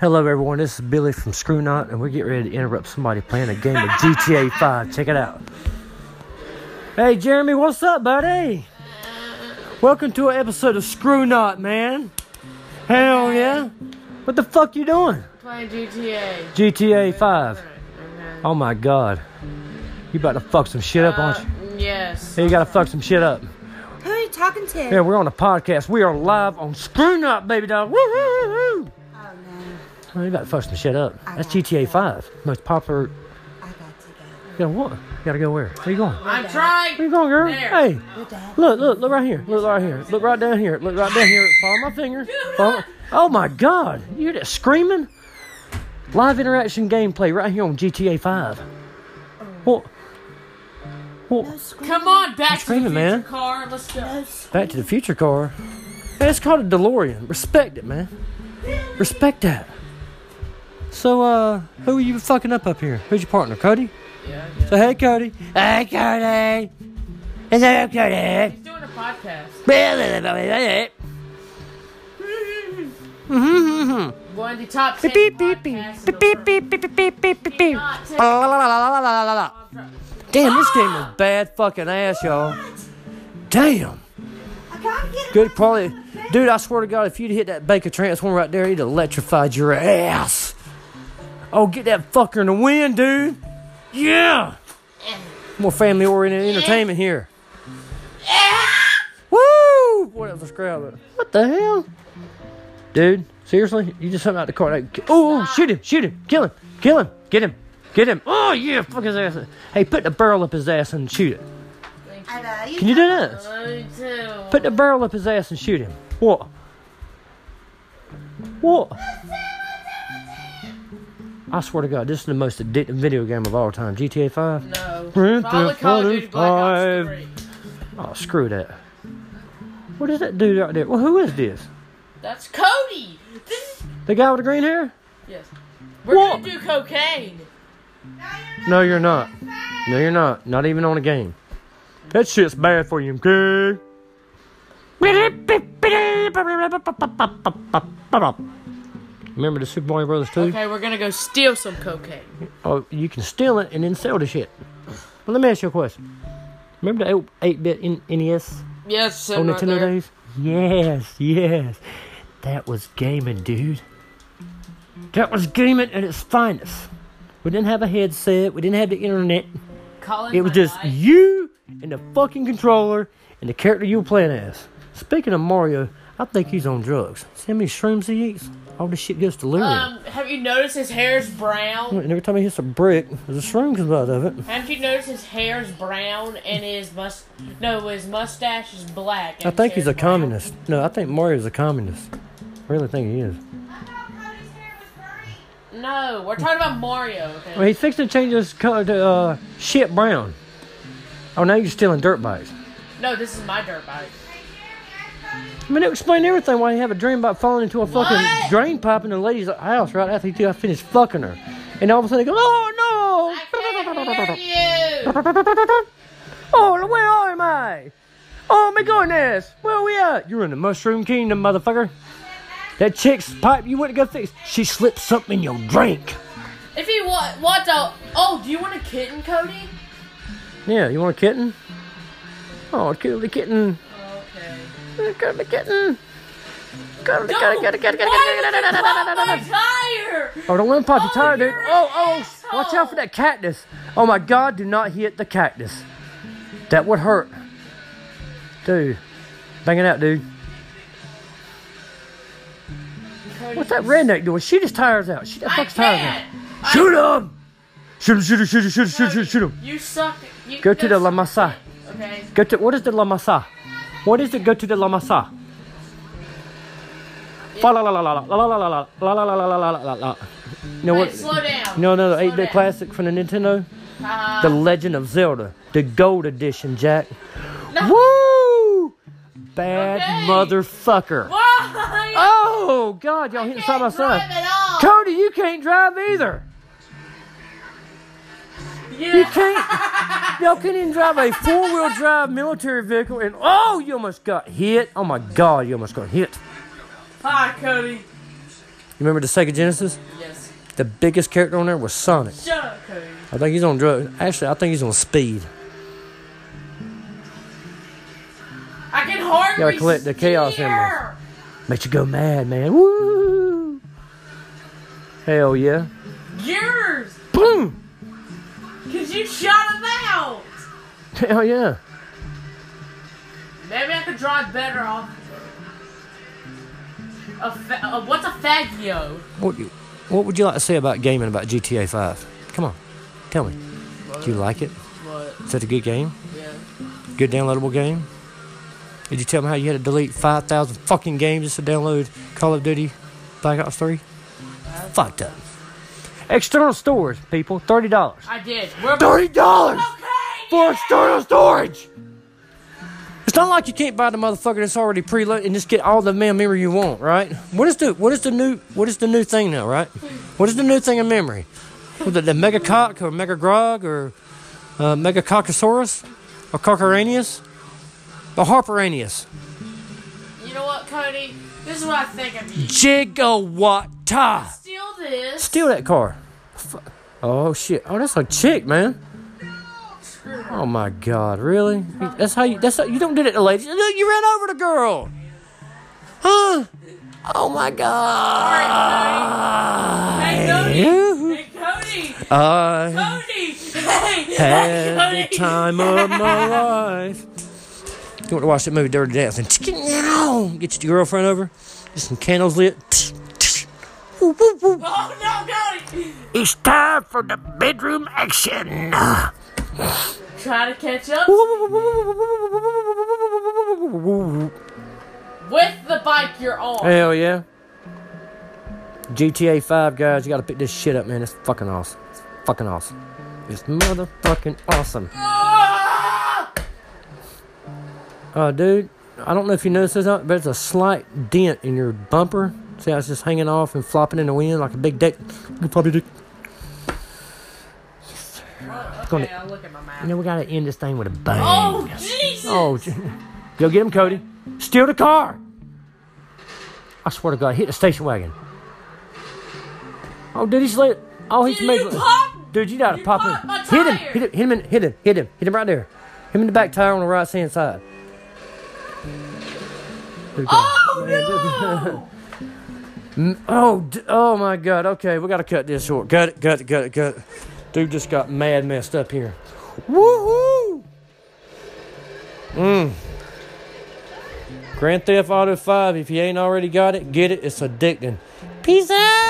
Hello, everyone. This is Billy from Screw Knot, and we're getting ready to interrupt somebody playing a game of GTA 5. Check it out. Hey, Jeremy, what's up, buddy? Welcome to an episode of Screw Knot, man. Hell yeah. What the fuck you doing? Playing GTA. GTA 5. Okay. Oh my god. You about to fuck some shit up, aren't you? Uh, yes. Hey, you gotta fuck some shit up. Who are you talking to? Yeah, we're on a podcast. We are live on Screw Knot, baby dog. Woo, woo, woo, woo. Oh you about to fuck some shit up. I That's GTA you. 5. Most popular. I got to You gotta what? You gotta go where? Where you going? I'm trying. Where trying. you going, girl? There. Hey, go. Your dad. look, look, look right here. Look right here. Look right down here. Look right down here. Follow my finger. Follow- Oh my God! You're just screaming? Live interaction gameplay right here on GTA 5. What? What? No. Come on, back to the future man. car. Let's go. No. Back to the Future car. Hey, it's called a DeLorean. Respect it, man. Respect that. So, uh, who are you fucking up up here? Who's your partner, Cody? Yeah, yeah. So, hey, Cody. Hey, Cody. Is that Cody? He's doing a podcast. Mm-hmm. One of the top ten Beep, beep, beep, podcasts beep, in beep, the beep, beep, beep, beep, beep, beep, beep. Not ten- La, la, la, la, la, la, la, la. Damn, this game is bad fucking ass, y'all. Damn. I can't get it. Good quality. Dude, I swear to God, if you'd hit that Baker transformer right there, he'd electrified your ass. Oh, get that fucker in the wind, dude. Yeah. More family oriented entertainment here. Woo! Boy, that was a crowd. What the hell? Dude, seriously? You just something out the car. Like, oh, shoot him, shoot him, kill him, kill him, get him, get him. Oh, yeah, fuck his ass. Hey, put the barrel up his ass and shoot it. I know. You Can you do that? Put the barrel up his ass and shoot him. What? What? I swear to God, this is the most addictive video game of all time. GTA 5? No. Grand Probably Theft Auto Duty Black Ops 5. Oh, screw that. What is that dude out there? Well, who is this? That's Cody. This is The guy with the green hair? yes. We're What? gonna do cocaine. No, you're not. No, you're not. Not even on a game. That shit's bad for you, okay? Remember the Super Mario Brothers 2? Okay, we're gonna go steal some cocaine. Oh, you can steal it and then sell the shit. Well, let me ask you a question. Remember the 8 bit NES Yes, on right Nintendo there. days? Yes, yes. That was gaming, dude. That was gaming at its finest. We didn't have a headset, we didn't have the internet. It was just life. you and the fucking controller and the character you were playing as. Speaking of Mario, I think he's on drugs. See how many shrooms he eats? All this shit goes delirium. Um, have you noticed his hair's brown? and every time he hits a brick, there's a shroom comes out of it. Haven't you noticed his hair's brown and his must no his mustache is black? I think he's a brown? communist. No, I think Mario's a communist. I really think he is. No, we're talking about Mario. Okay. Well, he's fixing to change his color to uh, shit brown. Oh, now you're stealing dirt bikes. No, this is my dirt bike. I mean, it explain everything why you have a dream about falling into a fucking What? drain pipe in the lady's house right after you I finished fucking her. And all of a sudden they go, oh no! Oh, where am I? Oh my goodness! Where are we at? You're in the mushroom kingdom, motherfucker. That chick's pipe you went to go fix, she slipped something in your drink. If you want, what the? Oh, do you want a kitten, Cody? Yeah, you want a kitten? Oh, the kitten. Kill the kitten. Kill the No! kitten, Why kitten, would you kitten, pop my kitten. tire? Oh, don't let him pop your Oh, tire, dude. Oh, oh, watch out for that cactus. Oh my God, do not hit the cactus. That would hurt. Dude, bang it out, dude. What's that redneck doing? Shoot his tires out. Shoot that fuck's tires out. Shoot him! Shoot him, shoot him, shoot him, shoot him, shoot him, shoot him. You suck. Go to the just- La Mesa. Okay. Go to, what is the La Mesa? What is it? Go to the La Mesa. Fa la la la la la la la la la la la la la la la la la. You know Wait, what? slow down. No, no, the 8 bit classic from the Nintendo? Uh, The Legend of Zelda, the Gold Edition, Jack. Woo! Bad motherfucker. Why? Oh, God, y'all hitting side by Can't side. Cody, you can't drive either. You can't. Y'all can't even drive a four wheel drive military vehicle, and oh, you almost got hit. Oh my God, you almost got hit. Hi, Cody. You remember the Sega Genesis? Yes. The biggest character on there was Sonic. Shut up, Cody. I think he's on drugs. Actually, I think he's on speed. I can hardly Gotta collect the chaos steer. Makes you go mad, man. Woo! Hell yeah. Yours. Boom! Cause you shot him out. Hell yeah. Maybe I could drive better off. A fa- uh, what's a Faggio? What, you- what would you like to say about gaming about GTA 5? Come on, tell me. Do you like it? What? Is that a good game? Yeah. Good downloadable game? Did you tell me how you had to delete 5,000 fucking games just to download Call of Duty Black Ops 3? Fucked up. External storage, people, $30. I did. We're $30 okay. for external storage! It's not like you can't buy the motherfucker that's already preloaded and just get all the memory you want, right? What is the what is the new what is the new thing now, right? What is the new thing in memory? Was it the mega cock or Megagrog or uh, mega cockosaurus or cockoranius? The harperanius. You know what, Cody? This is what I think of you. Gigawatt. Steal this. Steal that car. Oh shit. Oh, that's a chick, man. Oh my god, really? That's how you that's how, you don't do that to ladies. Look, you ran over the girl. Huh? Oh my god. Hey, Cody. Hey, Cody. I Cody. Hey. had Cody. the time of my life. You want to watch that movie Dirty Dancing? Get your girlfriend over. Get some candles lit. Oh no, Cody. It's time for the bedroom action. Try to catch up with the bike you're on. Hell yeah. GTA 5, guys, you gotta pick this shit up, man. It's fucking awesome. It's fucking awesome. It's motherfucking awesome. Ah! Uh, dude, I don't know if you noticed this, but there's a slight dent in your bumper. See how it's just hanging off and flopping in the wind like a big dick? Big floppy dick. gonna- Okay, I'll look at my map. You know, we gotta end this thing with a bang. Oh Jesus! Oh, go get him, Cody. Steal the car. I swear to God, hit the station wagon. Oh, did he slip? Oh, he's Dude, making. you popped- Dude, you gotta you pop him. Hit him, hit him, hit him, in, hit him, hit him, hit him right there. Hit him in the back tire on the right hand side. There we go. Oh no! Oh, oh my God. Okay, we gotta cut this short. Cut it, cut it, cut it, cut it. Dude just got mad messed up here. Woohoo! Mmm. Grand Theft Auto 5, if you ain't already got it, get it. It's addicting. Peace out!